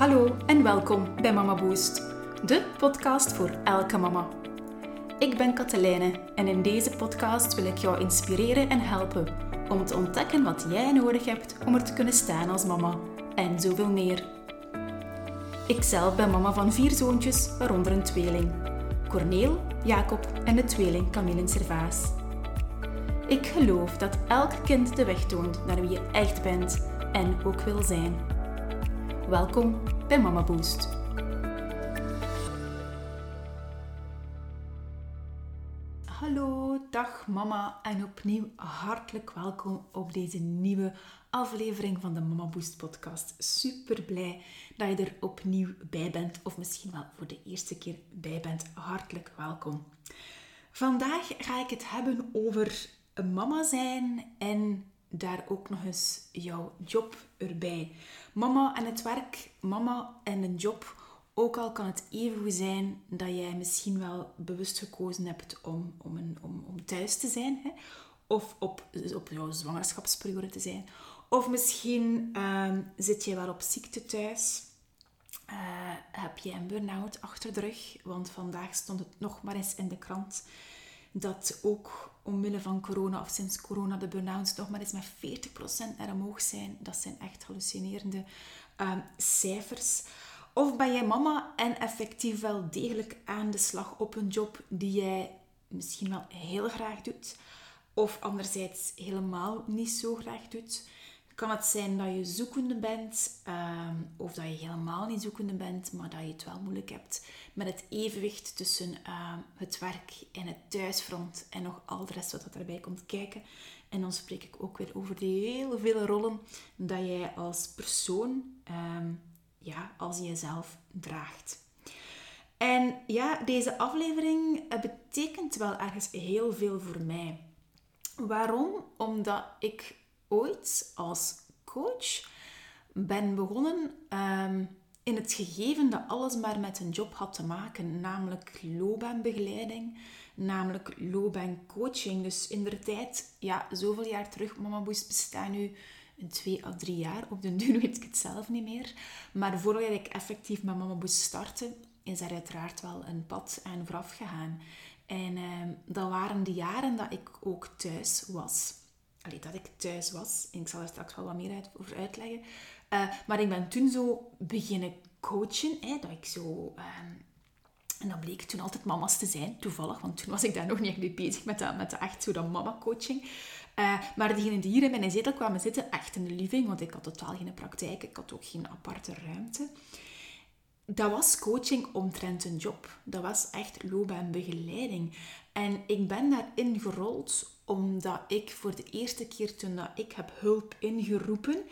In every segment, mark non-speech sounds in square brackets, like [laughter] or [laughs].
Hallo en welkom bij Mama Boost, de podcast voor elke mama. Ik ben Katelijne en in deze podcast wil ik jou inspireren en helpen om te ontdekken wat jij nodig hebt om er te kunnen staan als mama en zoveel meer. Ikzelf ben mama van vier zoontjes, waaronder een tweeling. Corneel, Jacob en de tweeling Camille Servaas. Ik geloof dat elk kind de weg toont naar wie je echt bent en ook wil zijn. Welkom bij Mama Boost. Hallo, dag mama en opnieuw hartelijk welkom op deze nieuwe aflevering van de Mama Boost podcast. Super blij dat je er opnieuw bij bent of misschien wel voor de eerste keer bij bent. Hartelijk welkom. Vandaag ga ik het hebben over mama zijn en daar ook nog eens jouw job erbij. Mama en het werk, mama en een job. Ook al kan het even goed zijn dat jij misschien wel bewust gekozen hebt om, om, een, om, om thuis te zijn. Hè? Of op, op jouw zwangerschapsperiode te zijn. Of misschien ehm, zit je wel op ziekte thuis. Uh, heb je een burn-out achter de rug? Want vandaag stond het nog maar eens in de krant dat ook omwille van corona of sinds corona de burn-outs nog maar eens met 40% naar omhoog zijn. Dat zijn echt hallucinerende uh, cijfers. Of ben jij mama en effectief wel degelijk aan de slag op een job die jij misschien wel heel graag doet, of anderzijds helemaal niet zo graag doet? Kan het zijn dat je zoekende bent, ehm, of dat je helemaal niet zoekende bent, maar dat je het wel moeilijk hebt met het evenwicht tussen ehm, het werk en het thuisfront en nog al de rest wat dat erbij komt kijken. En dan spreek ik ook weer over de hele vele rollen dat jij als persoon, ehm, ja, als jezelf draagt. En ja, deze aflevering eh, betekent wel ergens heel veel voor mij. Waarom? Omdat ik ooit als coach ben begonnen um, in het gegeven dat alles maar met een job had te maken, namelijk loopbaanbegeleiding, namelijk loopbaancoaching. Dus in de tijd, ja, zoveel jaar terug, Mama Boost bestaat nu twee à drie jaar. Op de duur [laughs] weet ik het zelf niet meer. Maar voordat ik effectief met Mama Boost startte, is er uiteraard wel een pad aan vooraf gegaan. En uh, dat waren de jaren dat ik ook thuis was allee, dat ik thuis was. En ik zal er straks wel wat meer over uitleggen. Uh, maar ik ben toen zo beginnen coachen. Hè, dat ik zo... Um, en dat bleek toen altijd mama's te zijn, toevallig. Want toen was ik daar [laughs] nog niet echt mee bezig met, dat, met de echt zo dat mama-coaching. Uh, maar diegenen die hier in mijn zetel kwamen zitten, echt in de living, want ik had totaal geen praktijk, ik had ook geen aparte ruimte. Dat was coaching omtrent een job. Dat was echt loopbaanbegeleiding. En ik ben daarin gerold omdat ik voor de eerste keer toen dat ik heb hulp ingeroepen,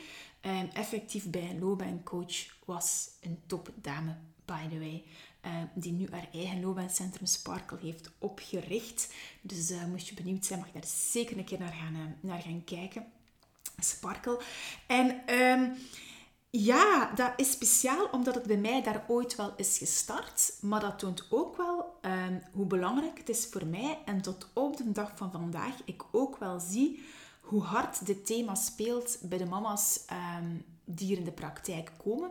eh, effectief bij een loopbaancoach was een topdame, by the way. Uh, die nu haar eigen loopbaancentrum Sparkle heeft opgericht. Dus uh, moest je benieuwd zijn, mag je daar zeker een keer naar gaan, uh, naar gaan kijken. Sparkle. En um, ja, dat is speciaal omdat het bij mij daar ooit wel is gestart. Maar dat toont ook wel um, hoe belangrijk het is voor mij. En tot op de dag van vandaag ik ook wel zie hoe hard dit thema speelt bij de mama's um, die hier in de praktijk komen.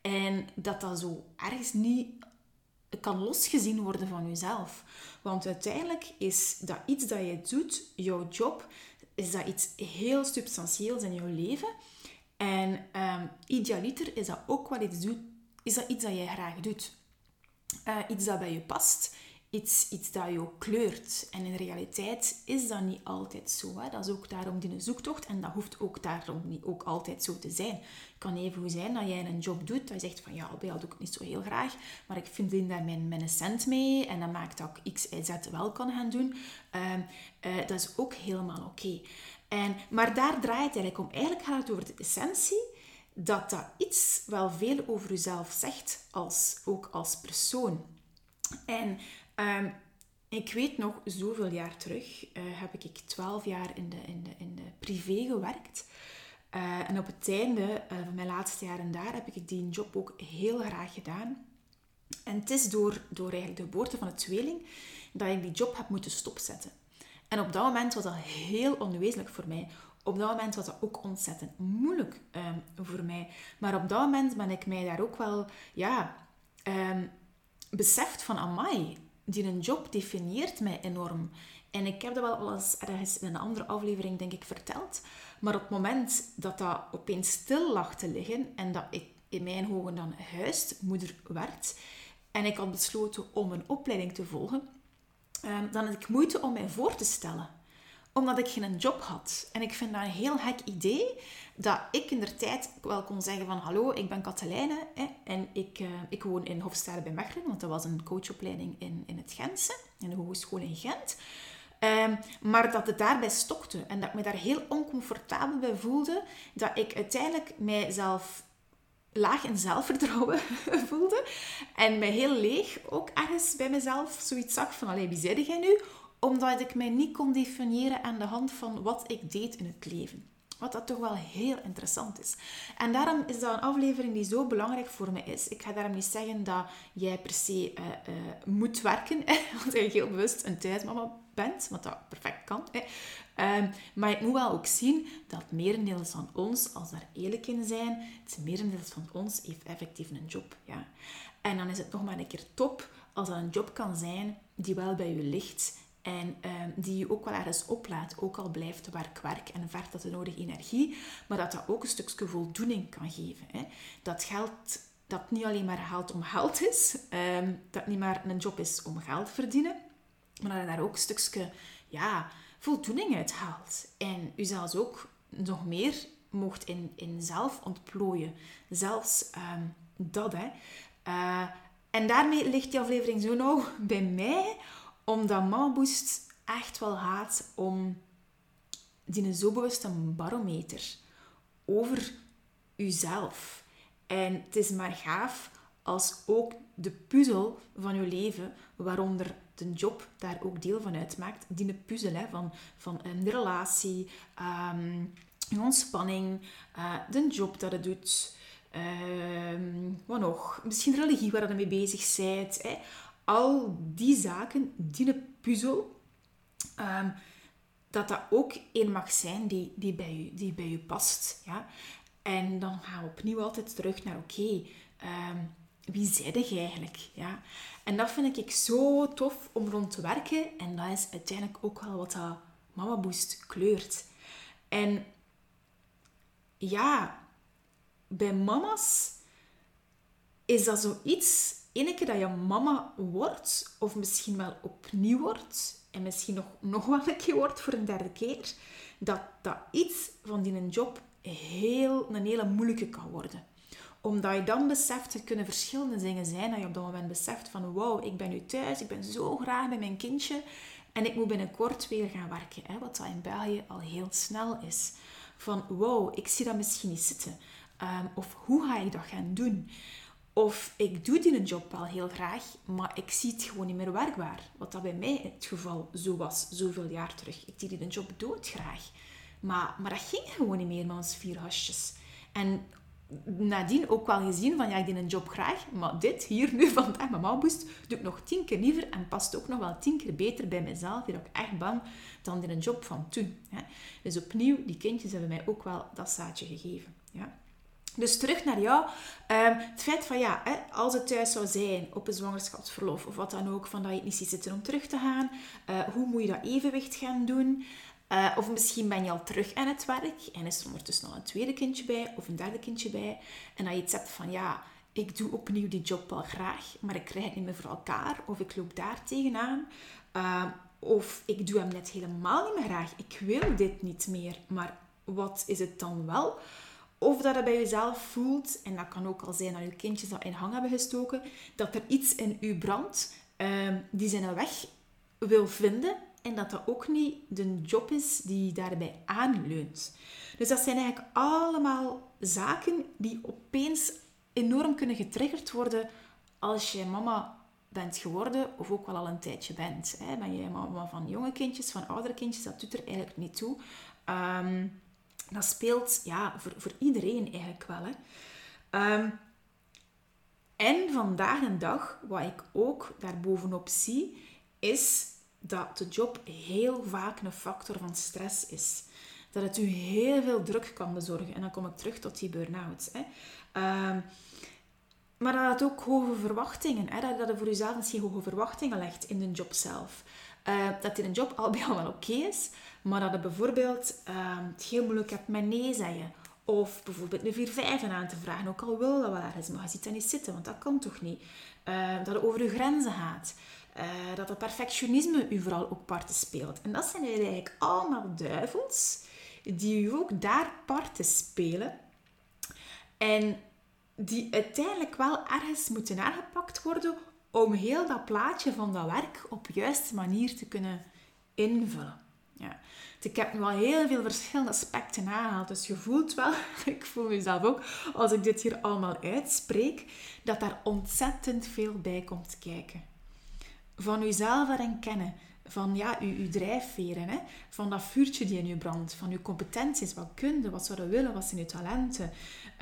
En dat dat zo ergens niet kan losgezien worden van jezelf. Want uiteindelijk is dat iets dat je doet, jouw job, is dat iets heel substantieels in jouw leven. En um, idealiter is dat ook wel iets, doet, is dat iets dat jij graag doet. Uh, iets dat bij je past, iets, iets dat je kleurt. En in realiteit is dat niet altijd zo. Hè? Dat is ook daarom die zoektocht en dat hoeft ook daarom niet ook altijd zo te zijn. Het kan even zijn dat jij een job doet, dat je zegt van ja, bij dat doe ik niet zo heel graag, maar ik vind daar mijn, mijn cent mee en dat maakt dat ik X, Y, Z wel kan gaan doen. Uh, uh, dat is ook helemaal oké. En, maar daar draait het eigenlijk om. Eigenlijk gaat het over de essentie dat dat iets wel veel over jezelf zegt, als, ook als persoon. En um, ik weet nog, zoveel jaar terug uh, heb ik twaalf jaar in de, in, de, in de privé gewerkt. Uh, en op het einde uh, van mijn laatste jaren daar heb ik die job ook heel graag gedaan. En het is door, door eigenlijk de geboorte van het tweeling dat ik die job heb moeten stopzetten. En op dat moment was dat heel onwezenlijk voor mij, op dat moment was dat ook ontzettend moeilijk ehm, voor mij. Maar op dat moment ben ik mij daar ook wel, ja, um, beseft van, amai, die een job definieert mij enorm. En ik heb dat wel eens ergens in een andere aflevering, denk ik, verteld. Maar op het moment dat dat opeens stil lag te liggen en dat ik in mijn ogen dan huismoeder werd en ik had besloten om een opleiding te volgen, ehm, dan had ik moeite om mij voor te stellen omdat ik geen job had. En ik vind dat een heel gek idee, dat ik in der tijd wel kon zeggen van hallo, ik ben Katelijne hè, en ik, uh, ik woon in Hofstede bij Mechelen, want dat was een coachopleiding in, in het Gentse, in de Hogeschool in Gent. Um, maar dat het daarbij stokte en dat ik me daar heel oncomfortabel bij voelde, dat ik uiteindelijk mijzelf laag in zelfvertrouwen [laughs] voelde en mij heel leeg ook ergens bij mezelf zoiets zag van, allee, wie zei jij nu? Omdat ik mij niet kon definiëren aan de hand van wat ik deed in het leven. Wat dat toch wel heel interessant is. En daarom is dat een aflevering die zo belangrijk voor me is. Ik ga daarom niet zeggen dat jij per se uh, uh, moet werken, [laughs] als je heel bewust een thuismama bent, wat dat perfect kan. Hè. Um, maar je moet wel ook zien dat merendeel van ons, als daar eerlijk in zijn, het merendeel van ons heeft effectief een job. Ja. En dan is het nog maar een keer top als dat een job kan zijn die wel bij je ligt en um, die je ook wel ergens oplaat, ook al blijft werk werk en vergt dat de nodige energie, maar dat dat ook een stukje voldoening kan geven. Hè. Dat geld dat niet alleen maar geld om geld is, um, dat niet maar een job is om geld te verdienen, maar dat je daar ook een stukje ja, voldoening uit haalt. En u zelfs ook nog meer mocht in, in zelf ontplooien. Zelfs um, dat, hè. Uh, en daarmee ligt die aflevering zo nou [laughs] bij mij, omdat Mama Boost echt wel gaat om die zo bewust een barometer over uzelf. En het is maar gaaf als ook de puzzel van je leven, waaronder de job daar ook deel van uitmaakt, die puzzel hè, van, van een relatie, um, je ontspanning, uh, de job dat het doet, um, wat nog, misschien religie waar je mee bezig bent. Hè. Al die zaken, die puzzel, um, dat dat ook een mag zijn die, die, bij, u, die bij u past. Ja? En dan gaan we opnieuw altijd terug naar, oké, wie zijde je eigenlijk? Ja? En dat vind ik zo tof om rond te werken. En dat is uiteindelijk ook wel wat dat Mama Boost kleurt. En ja, bij mama's is dat zoiets... Ene keer dat je mama wordt, of misschien wel opnieuw wordt, en misschien nog, nog wel een keer wordt voor een derde keer, dat dat iets van die job heel, een hele moeilijke kan worden omdat je dan beseft, er kunnen verschillende dingen zijn. Dat je op dat moment beseft van, wow, ik ben nu thuis, ik ben zo graag bij mijn kindje. En ik moet binnenkort weer gaan werken. Hè, wat dat in België al heel snel is. Van, wow, ik zie dat misschien niet zitten. Um, of hoe ga ik dat gaan doen? Of ik doe die job wel heel graag, maar ik zie het gewoon niet meer werkbaar. Wat dat bij mij het geval zo was, zoveel jaar terug. Ik deed die job doodgraag. Maar, maar dat ging gewoon niet meer met ons vier hasjes. En nadien ook wel gezien van ja, ik doe een job graag, maar dit hier nu [laughs] vandaag, Mama Boost, doe ik nog tien keer liever en past ook nog wel tien keer beter bij mezelf. Hier ook echt bang dan in een job van toen. Hè. Dus opnieuw, die kindjes hebben mij ook wel dat zaadje gegeven. Ja. Dus terug naar jou. Um, het feit van ja, hè, als het thuis zou zijn op een zwangerschapsverlof of wat dan ook, van dat je het niet ziet zitten om terug te gaan, uh, hoe moet je dat evenwicht gaan doen? Uh, of misschien ben je al terug aan het werk en is er ondertussen nog een tweede kindje bij of een derde kindje bij. En dat je iets hebt van ja, ik doe opnieuw die job wel graag, maar ik krijg het niet meer voor elkaar. Of ik loop daar tegenaan. Uh, of ik doe hem net helemaal niet meer graag. Ik wil dit niet meer. Maar wat is het dan wel? Of dat je bij jezelf voelt, en dat kan ook al zijn dat je kindjes dat in hang hebben gestoken, dat er iets in u brandt uh, die zijn weg wil vinden en dat dat ook niet de job is die daarbij aanleunt. Dus dat zijn eigenlijk allemaal zaken die opeens enorm kunnen getriggerd worden als je mama bent geworden of ook wel al een tijdje bent. Hè. Ben je mama van jonge kindjes, van oudere kindjes, dat doet er eigenlijk niet toe. Ehm, dat speelt ja, voor, voor iedereen eigenlijk wel. Hè. Ehm, en vandaag een dag, wat ik ook daarbovenop zie, is dat de job heel vaak een factor van stress is. dat het u heel veel druk kan bezorgen. En dan kom ik terug tot die burn-out. Ehm, maar dat het ook hoge verwachtingen, hè? Dat, dat je voor jezelf misschien hoge verwachtingen legt in de job zelf. Uh, dat in een job al bij al wel oké is, maar dat je bijvoorbeeld uh, het heel moeilijk hebt met nee zeggen. Of bijvoorbeeld een 4-5 aan te vragen, ook al wil dat wel ergens, maar je ziet dat niet zitten, want dat kan toch niet. Dat het over je grenzen gaat. Uh, dat het perfectionisme u vooral ook parten speelt. En dat zijn eigenlijk allemaal duivels die u ook daar parten spelen. En die uiteindelijk wel ergens moeten aangepakt worden om heel dat plaatje van dat werk op juiste manier te kunnen invullen. Ja. Ik heb nu al heel veel verschillende aspecten aangehaald, dus je voelt wel, [laughs] ik voel mezelf ook, als ik dit hier allemaal uitspreek, dat daar ontzettend veel bij komt kijken. Van uzelf erin kennen, van ja, uw, drijfveren, hè? van dat vuurtje die in u brandt, van uw competenties, wat kunde, wat zouden willen, wat zijn uw talenten,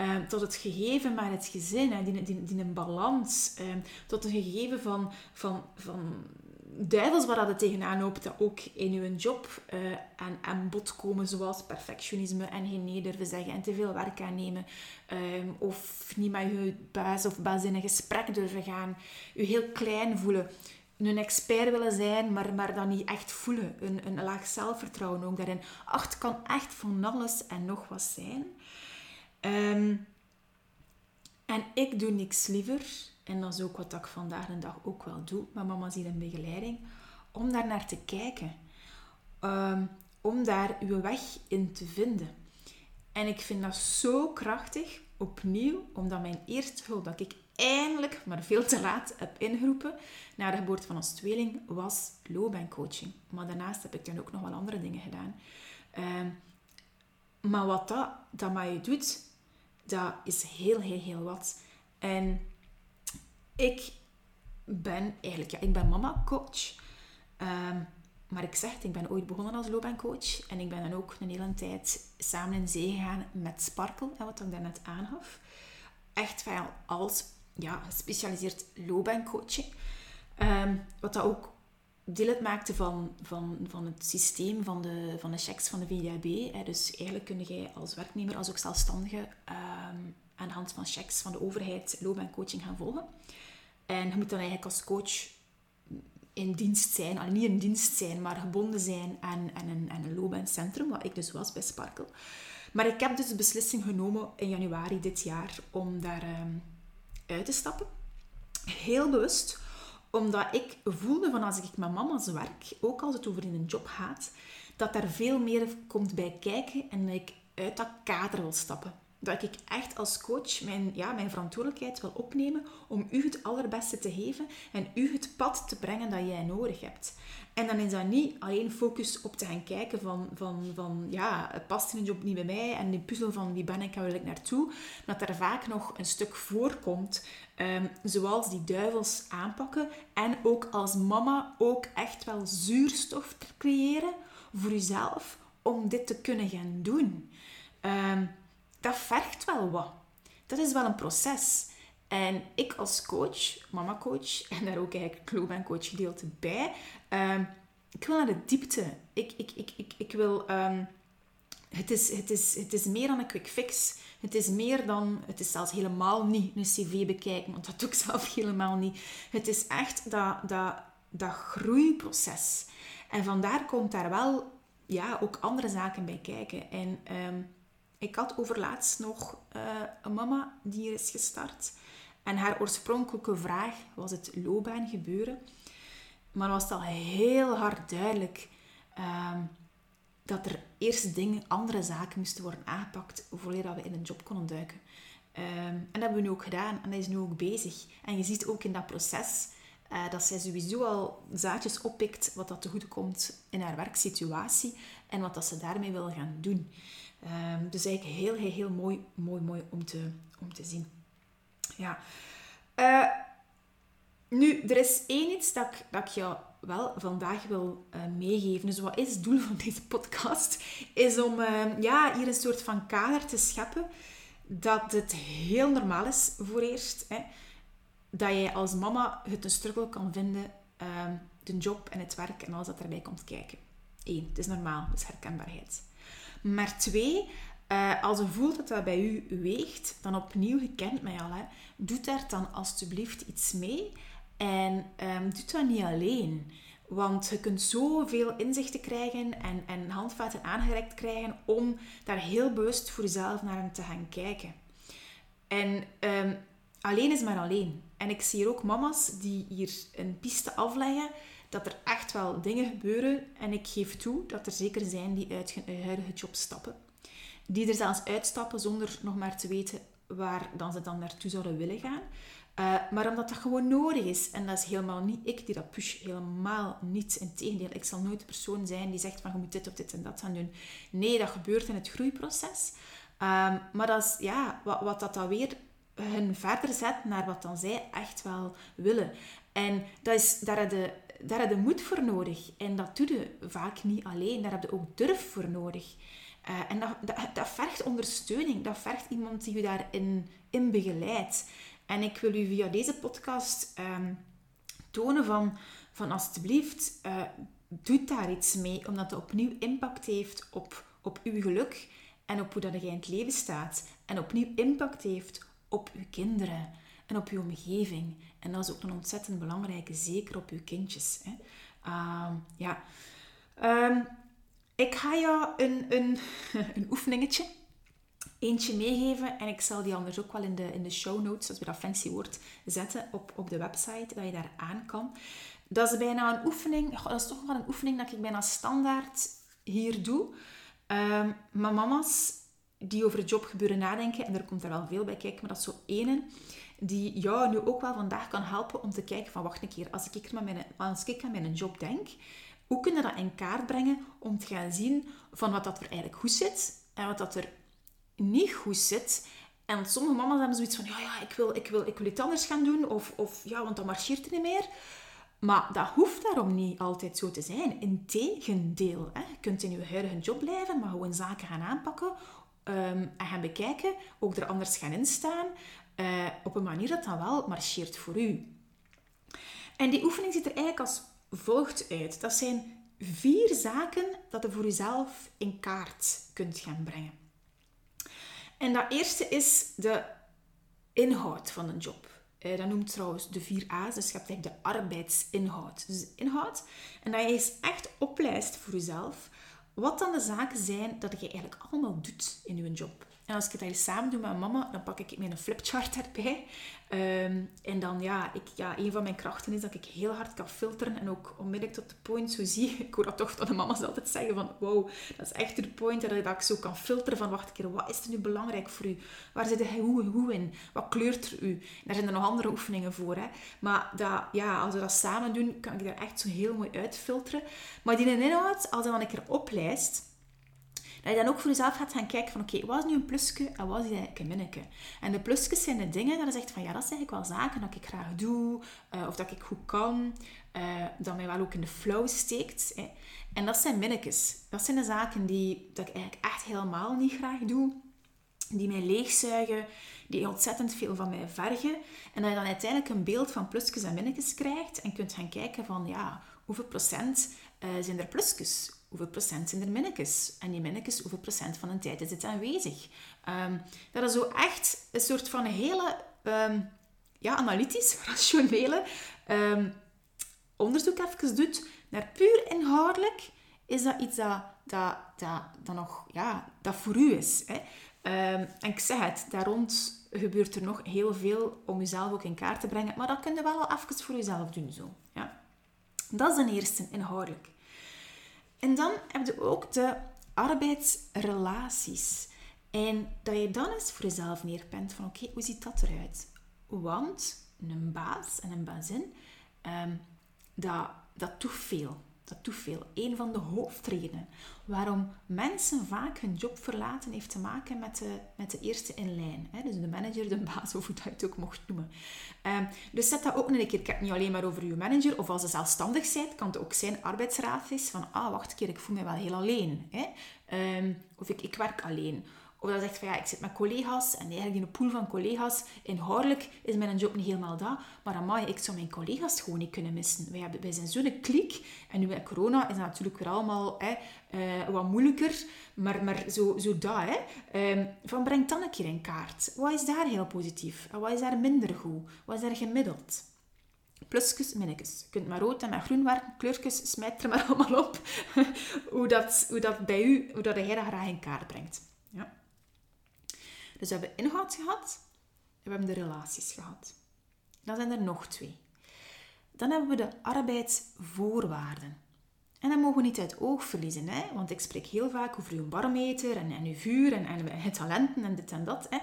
uh, tot het gegeven met het gezin? Die, die, die een balans, uh, tot een gegeven van, van, van duivels waar dat het tegenaan loopt, dat ook in uw job uh, aan, aan bod komen, zoals perfectionisme en geen nee durven zeggen en te veel werk aannemen, um, of niet met je baas of baas in een gesprek durven gaan, u heel klein voelen een expert willen zijn, maar, maar dan niet echt voelen. Een, een laag zelfvertrouwen ook daarin. Ach, het kan echt van alles en nog wat zijn. Ehm, en ik doe niks liever, en dat is ook wat ik vandaag de dag ook wel doe, met mama's hier in begeleiding, om daar naar te kijken. Um, om daar uw weg in te vinden. En ik vind dat zo krachtig, opnieuw, omdat mijn eerste hulp dat ik eindelijk, maar veel te laat, heb ingeroepen na de geboorte van ons tweeling, was loopbaancoaching. Maar daarnaast heb ik dan ook nog wel andere dingen gedaan. Ehm, maar wat dat, dat je doet, dat is heel, heel, heel wat. En ik ben eigenlijk, ja, ik ben mama-coach. Um, maar ik zeg het, ik ben ooit begonnen als loopbaancoach. En ik ben dan ook een hele tijd samen in zee gegaan met Sparkle, wat ik daarnet aangaf. Echt van als ja, gespecialiseerd loopbaancoaching. Um, wat dat ook deel uitmaakte van, van, van het systeem van de, van de checks van de VDAB. Hè. Dus eigenlijk kun je als werknemer, als ook zelfstandige, um, aan de hand van checks van de overheid loopbaancoaching gaan volgen. En je moet dan eigenlijk als coach in dienst zijn, al niet in dienst zijn, maar gebonden zijn aan, een, aan een loopbaancentrum, wat ik dus was bij Sparkle. Maar ik heb dus de beslissing genomen in januari dit jaar om daar um, uit te stappen. Heel bewust, omdat ik voelde van als ik met mama's werk, ook als het over in een job gaat, dat daar veel meer komt bij kijken en dat ik uit dat kader wil stappen. Dat ik echt als coach mijn, ja, mijn verantwoordelijkheid wil opnemen om u het allerbeste te geven en u het pad te brengen dat jij nodig hebt. En dan is dat niet alleen focus op te gaan kijken van, van, van ja, past een job niet bij mij en die puzzel van wie ben ik en wil ik naartoe. Dat er vaak nog een stuk voorkomt, um, zoals die duivels aanpakken en ook als mama ook echt wel zuurstof te creëren voor jezelf om dit te kunnen gaan doen. Um, dat vergt wel wat. Dat is wel een proces. En ik als coach, mama coach, [laughs] en daar ook eigenlijk loopbaan coach gedeelte bij, um, ik wil naar de diepte. Ik, ik, ik, ik, ik wil... Um, het, is, het, is, het is meer dan een quick fix. Het is meer dan... Het is zelfs helemaal niet een cv bekijken, want dat doe ik zelf [laughs] helemaal niet. Het is echt dat, dat, dat groeiproces. En vandaar komt daar wel ja, ook andere zaken bij kijken. En um, ik had overlaatst nog uh, een mama die hier is gestart. En haar oorspronkelijke vraag was het loopbaan gebeuren. Maar was het al heel hard duidelijk um, dat er eerst dingen, andere zaken moesten worden aangepakt voordat we in een job konden duiken. Um, en dat hebben we nu ook gedaan en dat is nu ook bezig. En je ziet ook in dat proces uh, dat zij sowieso al zaadjes oppikt wat dat te goed komt in haar werksituatie en wat dat ze daarmee wil gaan doen. Um, dus eigenlijk heel, heel, heel mooi, mooi, mooi om te, om te zien. Ja. Uh, nu, er is één iets dat ik, dat ik jou wel vandaag wil uh, meegeven. Dus wat is het doel van deze podcast? Is om uh, ja, hier een soort van kader te scheppen dat het heel normaal is voor eerst. Hè, dat jij als mama het een struggle kan vinden, uh, de job en het werk en alles dat erbij komt kijken. Eén, het is normaal, is herkenbaarheid. Maar twee, uh, als je voelt dat dat bij u weegt, dan opnieuw, je kent mij al, hè, doe daar dan alsjeblieft iets mee. En um, doe dat niet alleen. Want je kunt zoveel inzichten krijgen en, en handvaten aangereikt krijgen om daar heel bewust voor jezelf naar te gaan kijken. En um, alleen is maar alleen. En ik zie hier ook mama's die hier een piste afleggen, dat er echt wel dingen gebeuren. En ik geef toe dat er zeker zijn die uit hun huidige job stappen. Die er zelfs uitstappen zonder nog maar te weten waar dan ze dan naartoe zouden willen gaan. Uh, maar omdat dat gewoon nodig is. En dat is helemaal niet ik die dat push. Helemaal niet. Integendeel, ik zal nooit de persoon zijn die zegt van je moet dit of dit en dat gaan doen. Nee, dat gebeurt in het groeiproces. Um, maar dat is ja, wat, wat dat dan weer hun verder zet naar wat dan zij echt wel willen. En dat is, daar je, daar heb je moed voor nodig. En dat doe je vaak niet alleen. Daar heb je ook durf voor nodig. Uh, en dat, dat, vergt ondersteuning. Dat vergt iemand die je daarin in begeleidt. En ik wil u via deze podcast um, tonen van, van alsjeblieft, uh, doe daar iets mee. Omdat het opnieuw impact heeft op, op uw geluk en op hoe dat in het leven staat. En opnieuw impact heeft op uw kinderen en op uw omgeving. En dat is ook een ontzettend belangrijke, zeker op uw kindjes. Hè. Uh, ja. Um, ik ga jou een, een, [laughs] een oefeningetje, eentje meegeven. En ik zal die anders ook wel in de, in de show notes, als we dat fancy woord, zetten op, op de website, dat je daar aan kan. Dat is bijna een oefening, dat is toch wel een oefening dat ik bijna standaard hier doe. Um, maar mama's die over het jobgebeuren nadenken, en er komt er wel veel bij kijken, maar dat is zo ene die jou nu ook wel vandaag kan helpen om te kijken van, wacht een keer, als ik, met mijn, als ik aan mijn job denk, hoe kun je dat in kaart brengen om te gaan zien van wat dat er eigenlijk goed zit en wat dat er niet goed zit. En sommige mama's hebben zoiets van, ja, ja, ik wil, ik wil, ik wil iets anders gaan doen, of, of ja, want dan marcheert het niet meer. Maar dat hoeft daarom niet altijd zo te zijn. Integendeel, hè. je kunt in je huidige job blijven, maar gewoon zaken gaan aanpakken um, en gaan bekijken, ook er anders gaan instaan, uh, op een manier dat dan wel marcheert voor u. En die oefening ziet er eigenlijk als volgt uit. Dat zijn vier zaken dat je voor jezelf in kaart kunt gaan brengen. En dat eerste is de inhoud van een job. Uh, dat noemt trouwens de vier A's. Dus je hebt eigenlijk de arbeidsinhoud. Dus inhoud. En dat je eens echt oplijst voor jezelf wat dan de zaken zijn dat je eigenlijk allemaal doet in je job. En als ik het eigenlijk samen doe met mama, dan pak ik mijn flipchart erbij. Um, en dan, ja, ik, ja, een van mijn krachten is dat ik heel hard kan filteren en ook onmiddellijk tot de point zo zie. [laughs] Ik hoor dat toch van de mama's altijd zeggen van, wow, dat is echt de point dat ik zo kan filteren van, wacht een keer, wat is er nu belangrijk voor u? Waar zit hij hoe, hoe in? Wat kleurt er u? Daar zijn er nog andere oefeningen voor, hè. Maar dat, ja, als we dat samen doen, kan ik daar echt zo heel mooi uitfilteren. Maar die inhoud, als je dan een keer oplijst, dat je dan ook voor jezelf gaat gaan kijken van oké, wat is nu een plusje en wat is eigenlijk een minneke? En de plusjes zijn de dingen dat je zegt van ja, dat zijn eigenlijk wel zaken dat ik graag doe, uh, of dat ik goed kan, uh, dat mij wel ook in de flow steekt. Hè. En dat zijn minnetjes. Dat zijn de zaken die dat ik eigenlijk echt helemaal niet graag doe, die mij leegzuigen, die ontzettend veel van mij vergen. En dat je dan uiteindelijk een beeld van plusjes en minnetjes krijgt en kunt gaan kijken van ja, hoeveel procent uh, zijn er plusjes? Hoeveel procent zijn er minnetjes? En die minnetjes, hoeveel procent van de tijd is het aanwezig? Um, dat is zo echt een soort van hele um, ja, analytisch, [laughs] rationele um, onderzoek even doet naar puur inhoudelijk, is dat iets dat, dat, dat, nog ja, dat voor u is. En ik zeg het, daar rond gebeurt er nog heel veel om jezelf ook in kaart te brengen, maar dat kun je wel al even voor jezelf doen. Zo. Ja. Dat is een eerste, inhoudelijk. En dan heb je ook de arbeidsrelaties. En dat je dan eens voor jezelf neerpent van oké, hoe ziet dat eruit? Want een baas en een bazin, um, dat, dat doet veel dat doet veel. Een van de hoofdredenen waarom mensen vaak hun job verlaten, heeft te maken met de, met de eerste in lijn. Hè? Dus de manager, de baas, of hoe dat je het ook mocht noemen. Um, dus zet dat ook een keer. Ik heb het niet alleen maar over je manager, of als je zelfstandig bent, kan het ook zijn arbeidsraad is van, ah, wacht een keer, ik voel me wel heel alleen. Hè? Um, of ik, ik werk alleen. Of dat zegt van ja, ik zit met collega's en eigenlijk in een pool van collega's. Inhoudelijk is mijn job niet helemaal dat. Maar amai, ik zou mijn collega's gewoon niet kunnen missen. Wij, hebben, zijn zo'n klik. En nu met corona is dat natuurlijk weer allemaal hè, uh, wat moeilijker. Maar, maar zo, zo dat, hè. Um, van breng dan een keer in kaart. Wat is daar heel positief? En wat is daar minder goed? Wat is daar gemiddeld? plusjes, minnetjes. Je kunt maar rood en met groen werken, kleurtjes, smijt er maar [laughs] allemaal op. hoe, dat, hoe dat bij u, hoe dat jij dat graag in kaart brengt. Dus we hebben inhoud gehad en we hebben de relaties gehad. Dan zijn er nog twee. Dan hebben we de arbeidsvoorwaarden. En dat mogen we niet uit oog verliezen, hè? want ik spreek heel vaak over uw barometer en, en uw vuur en, en, en talenten en dit en dat. Hè?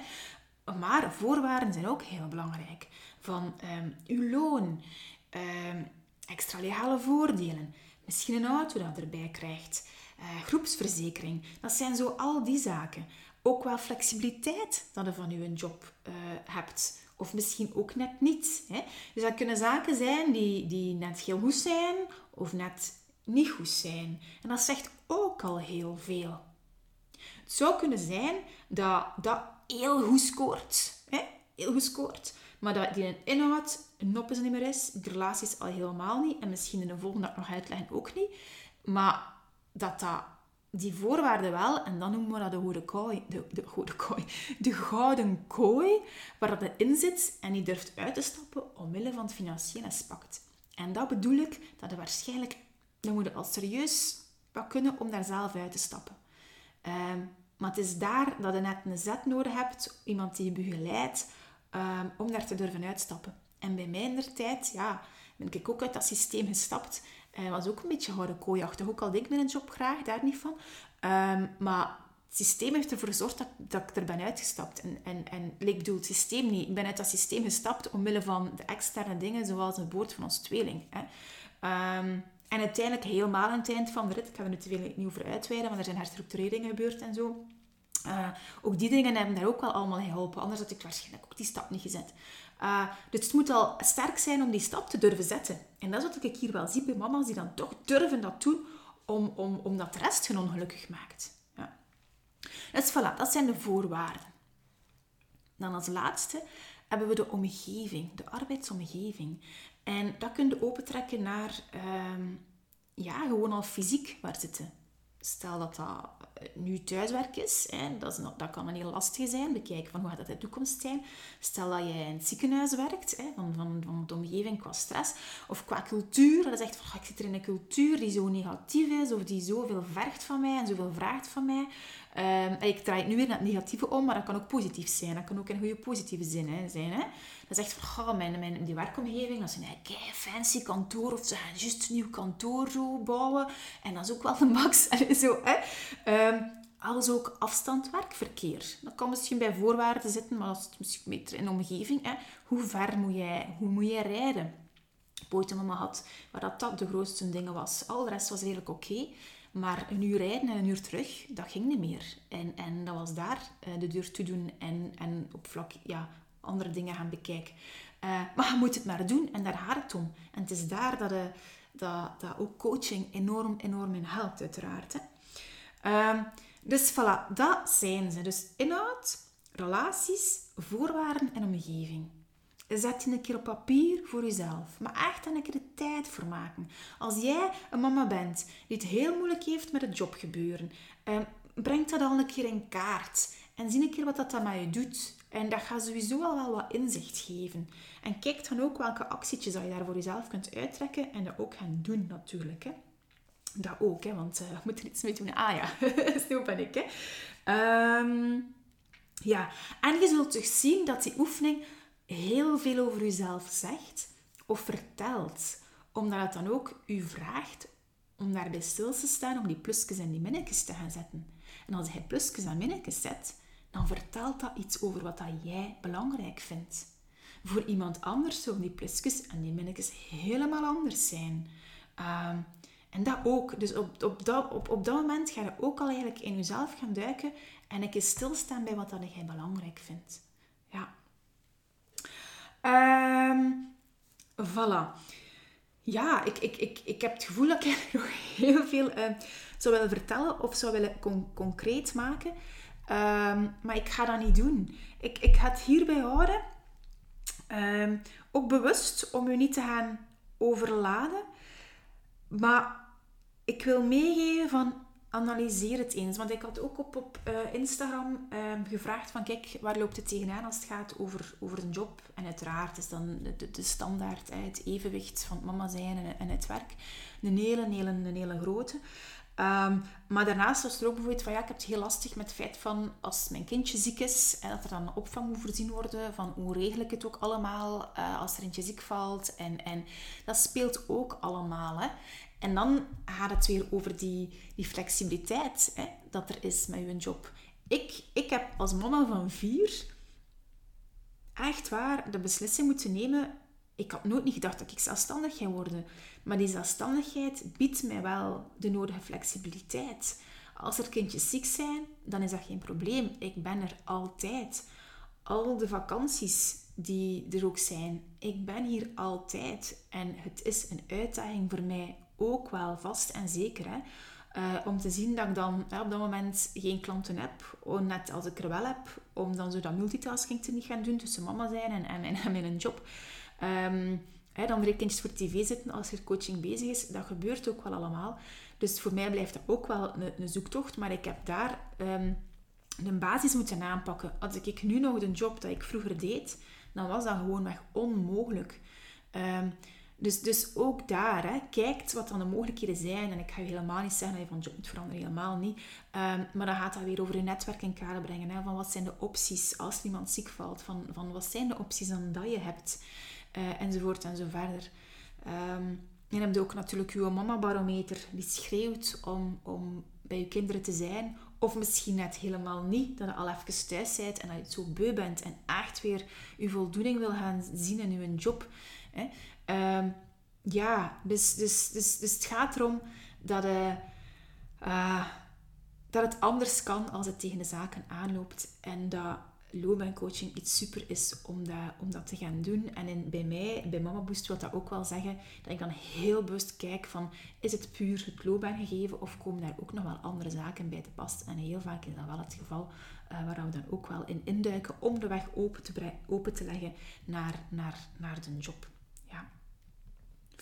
Maar voorwaarden zijn ook heel belangrijk. Van um, uw loon, um, extra legale voordelen, misschien een auto dat erbij krijgt, uh, groepsverzekering. Dat zijn zo al die zaken. Ook wel flexibiliteit dat je van je job uh, hebt. Of misschien ook net niet. Hè? Dus dat kunnen zaken zijn die, die net heel goed zijn of net niet goed zijn. En dat zegt ook al heel veel. Het zou kunnen zijn dat dat heel goed scoort. Hè? Heel goed scoort. Maar dat die een inhoud noppes niet meer is. De relaties al helemaal niet. En misschien in de volgende nog uitleggen ook niet. Maar dat dat die voorwaarden wel, en dan noemen we dat de gouden kooi, de, de gouden kooi, de gouden kooi, waar dat in zit en die durft uit te stappen omwille van het financiële aspect. En dat bedoel ik, dat je waarschijnlijk, dan moet al serieus wat kunnen om daar zelf uit te stappen. Um, maar het is daar dat je net een zet nodig hebt, iemand die je begeleidt, um, om daar te durven uitstappen. En bij mij in der tijd, ja, ben ik ook uit dat systeem gestapt. Uh, was ook een beetje houden kooiachtig. Ook al deed ik mijn job graag, daar niet van. Um, maar het systeem heeft ervoor gezorgd dat, dat ik er ben uitgestapt. En, en, en ik bedoel, het systeem niet. Ik ben uit dat systeem gestapt omwille van de externe dingen, zoals het boord van ons tweeling. Hè. Um, en uiteindelijk helemaal aan het eind van de rit, ik ga er nu niet over uitweiden, want er zijn herstructureringen gebeurd en zo. Uh, ook die dingen hebben daar ook wel allemaal geholpen. Anders had ik waarschijnlijk ook die stap niet gezet. Uh, dus het moet al sterk zijn om die stap te durven zetten. En dat is wat ik hier wel zie bij mama's die dan toch durven dat doen, om, om, omdat de rest hun ongelukkig maakt. Ja. Dus voilà, dat zijn de voorwaarden. Dan als laatste hebben we de omgeving, de arbeidsomgeving. En dat kun je opentrekken naar, uh, ja, gewoon al fysiek waar zitten. Stel dat dat nu thuiswerk is, hè, dat, is, dat kan een heel lastig zijn. Bekijken van hoe gaat dat in de toekomst zijn. Stel dat jij in het ziekenhuis werkt, hè, van, van, van de omgeving qua stress of qua cultuur. Dat is echt van, ik zit er in een cultuur die zo negatief is of die zoveel vergt van mij en zoveel vraagt van mij. Um, ik draai het nu weer naar het negatieve om, maar dat kan ook positief zijn. Dat kan ook in goede positieve zin hè, zijn. Hè. Dat is echt van, oh, mijn, die werkomgeving, dat is een kei fancy kantoor of ze gaan juist een nieuw kantoor bouwen. En dat is ook wel de max. [laughs] zo, hè. Alles ook afstandwerkverkeer. Dat kan misschien bij voorwaarden zitten, maar dat is misschien beter in de omgeving. Hè. Hoe ver moet jij, hoe moet jij rijden? Ooit een mama had waar dat, dat de grootste dingen was. Al de rest was redelijk oké. Maar een uur rijden en een uur terug, dat ging niet meer. En, en dat was daar uh, de deur toe doen en, en op vlak ja, andere dingen gaan bekijken. Uh, maar je moet het maar doen en daar gaat het om. En het is daar dat, eh, dat, dat ook coaching enorm, enorm in helpt, uiteraard. Hè. Uh, dus voilà, dat zijn ze. Dus inhoud, relaties, voorwaarden en omgeving. Zet je een keer op papier voor jezelf. Maar echt een keer de tijd voor maken. Als jij een mama bent die het heel moeilijk heeft met het jobgebeuren, eh, breng dat al een keer in kaart. En zie een keer wat dat dan met je doet. En dat gaat sowieso al wel wat inzicht geven. En kijk dan ook welke actietjes je daar voor jezelf kunt uittrekken en dat ook gaan doen natuurlijk. Hè. Dat ook, hè, want [laughs] uh, je moet er iets mee doen. Ah ja, [laughs] zo ben ik. Hè. Um, ja, en je zult toch zien dat die oefening heel veel over jezelf zegt of vertelt. Omdat het dan ook u vraagt om daarbij stil te staan, om die plusjes en die minnetjes te gaan zetten. En als je plusjes en minnetjes zet, dan vertelt dat iets over wat dat jij belangrijk vindt. Voor iemand anders zullen die plusjes en die minnetjes helemaal anders zijn. Um, en dat ook. Dus op, op, dat, op, op dat moment ga je ook al eigenlijk in jezelf gaan duiken en een keer stilstaan bij wat dat jij belangrijk vindt. Ja. Um, voilà. Ja, ik, ik, ik, ik heb het gevoel dat ik [laughs] nog heel veel uh, zou willen vertellen of zou willen con concreet maken. Ehm, maar ik ga dat niet doen. Ik, ik ga het hierbij houden. Ehm, ook bewust om u niet te gaan overladen. Maar ik wil meegeven van analyseer het eens. Want ik had ook op, op uh, Instagram uh, gevraagd van kijk, waar loopt het tegenaan als het gaat over, over een job? En uiteraard is dan de, de standaard, het evenwicht van mama zijn en, en, het werk. Een hele, hele, een hele grote. Um, maar daarnaast was er ook bijvoorbeeld van ja, ik heb het heel lastig met het feit van als mijn kindje ziek is en dat er dan opvang moet voorzien worden, van hoe regel ik het ook allemaal uh, als er eentje ziek valt. En, en dat speelt ook allemaal. Hè. En dan gaat het weer over die, flexibiliteit hè, dat er is met je job. Ik, ik heb als mama van vier echt waar de beslissing moeten nemen. Ik had nooit niet gedacht dat ik zelfstandig ging worden. Maar die zelfstandigheid biedt mij wel de nodige flexibiliteit. Als er kindjes ziek zijn, dan is dat geen probleem. Ik ben er altijd. Al de vakanties die er ook zijn, ik ben hier altijd. En het is een uitdaging voor mij ook wel vast en zeker. Hè? Uh, om te zien dat ik dan op dat moment geen klanten heb, net als ik er wel heb, om dan zo dat multitasking te niet gaan doen tussen mama zijn en, en, en [laughs] mijn job. Um, hè, dan weer kindjes voor tv zitten als er coaching bezig is, dat gebeurt ook wel allemaal. Dus voor mij blijft dat ook wel een, een zoektocht, maar ik heb daar um, een basis moeten aanpakken. Als ik nu nog de job dat ik vroeger deed, dan was dat gewoonweg onmogelijk. Um, dus, dus ook daar, hè, kijkt wat dan de mogelijkheden zijn. En ik ga je helemaal niet zeggen dat je van job moet veranderen, helemaal niet. Um, maar dan gaat dat weer over je netwerk in kader brengen. Hè, van wat zijn de opties als iemand ziek valt? Van, van wat zijn de opties dan dat je hebt? Uh, enzovoort en zo verder. Um, en heb je ook natuurlijk je mama-barometer. Die schreeuwt om, om bij je kinderen te zijn. Of misschien net helemaal niet. Dat je al even thuis bent en dat je het zo beu bent. En echt weer je voldoening wil gaan zien in je job. Hè. Um, ja, dus, dus, dus, dus het gaat erom dat, uh, dat het anders kan als het tegen de zaken aanloopt. En dat loopbaancoaching iets super is om dat, om dat te gaan doen. En in, bij mij, bij Mama Boost, wil dat ook wel zeggen dat ik dan heel bewust kijk van, is het puur het loopbaangegeven of komen daar ook nog wel andere zaken bij te pas? En heel vaak is dat wel het geval, uh, waar we dan ook wel in induiken om de weg open te, open te leggen naar, naar, naar de job.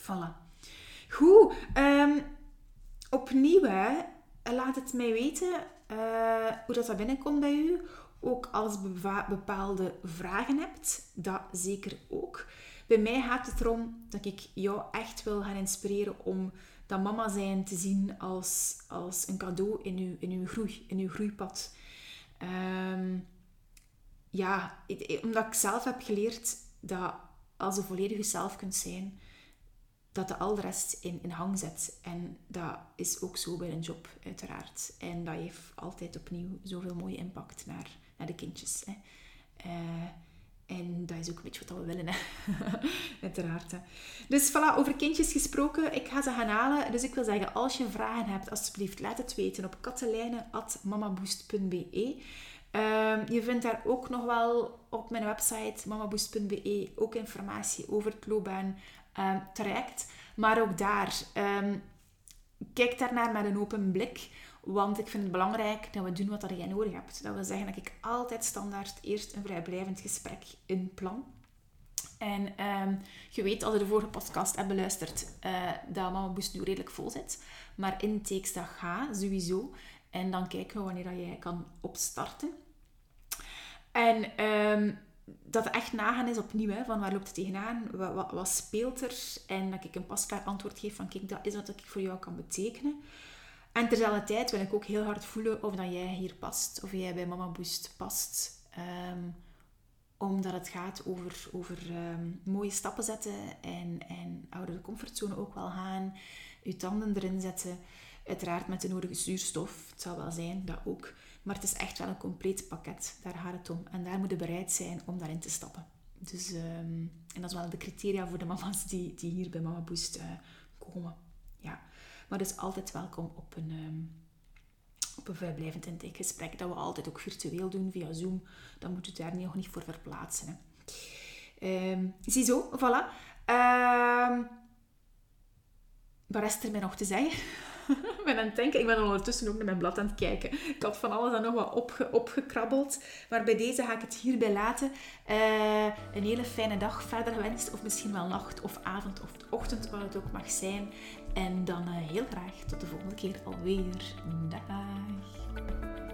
Voilà. Goed. Um, opnieuw, laat het mij weten uh, hoe dat, dat binnenkomt bij u. Ook als bepaalde vragen hebt, dat zeker ook. Bij mij gaat het erom dat ik jou echt wil gaan inspireren om dat mama zijn te zien als, als een cadeau in uw, in uw groei, in uw groeipad. Um, ja, omdat ik zelf heb geleerd dat als je volledig jezelf kunt zijn, dat de al de rest in, in hang zet. En dat is ook zo bij een job, uiteraard. En dat heeft altijd opnieuw zoveel mooie impact naar, naar de kindjes. Hè. Uh, en dat is ook een beetje wat we willen, hè. [laughs] uiteraard. Dus voilà, over kindjes gesproken. Ik ga ze gaan halen. Dus ik wil zeggen, als je vragen hebt, alsjeblieft laat het weten op katelijne.mamaboost.be. Uh, je vindt daar ook nog wel op mijn website mamaboost.be ook informatie over het loopbaan um, traject. Maar ook daar, um, kijk daarnaar met een open blik. Want ik vind het belangrijk dat we doen wat jij nodig hebt. Dat wil zeggen dat ik altijd standaard eerst een vrijblijvend gesprek inplan. En um, je weet, als je de vorige podcast hebt beluisterd, uh, dat Mama Boost nu redelijk vol zit. Maar intakes, dat gaat sowieso. En dan kijken we wanneer jij kan opstarten. En dat echt nagaan is opnieuw, hè, van waar loopt het tegenaan, wat, wat, speelt er? En dat ik een pasklaar antwoord geef van, kijk, dat is wat ik voor jou kan betekenen. En terzelfde tijd wil ik ook heel hard voelen of dat jij hier past, of jij bij Mama Boost past. Um, omdat het gaat over, over um, mooie stappen zetten en, en ouder de comfortzone ook wel gaan, je tanden erin zetten. Uiteraard met de nodige zuurstof, het zal wel zijn, dat ook. Maar het is echt wel een compleet pakket. Daar gaat het om. En daar moet je bereid zijn om daarin te stappen. Dus, um, en dat is wel de criteria voor de mama's die, die hier bij Mama Boost uh, komen. Ja. Maar dus altijd welkom op een, um, op een vrijblijvend intakegesprek. Dat we altijd ook virtueel doen via Zoom. Dan moet je daar nog niet voor verplaatsen. Hè. Um, ziezo, voilà. Um, wat rest er mij nog te zeggen? [laughs] ben aan het denken. Ik ben ondertussen ook naar mijn blad aan het kijken. Ik had van alles dan nog wat opge opgekrabbeld. Maar bij deze ga ik het hierbij laten. Uh, een hele fijne dag verder gewenst. Of misschien wel nacht of avond of ochtend, wat het ook mag zijn. En dan uh, heel graag tot de volgende keer alweer. Dag.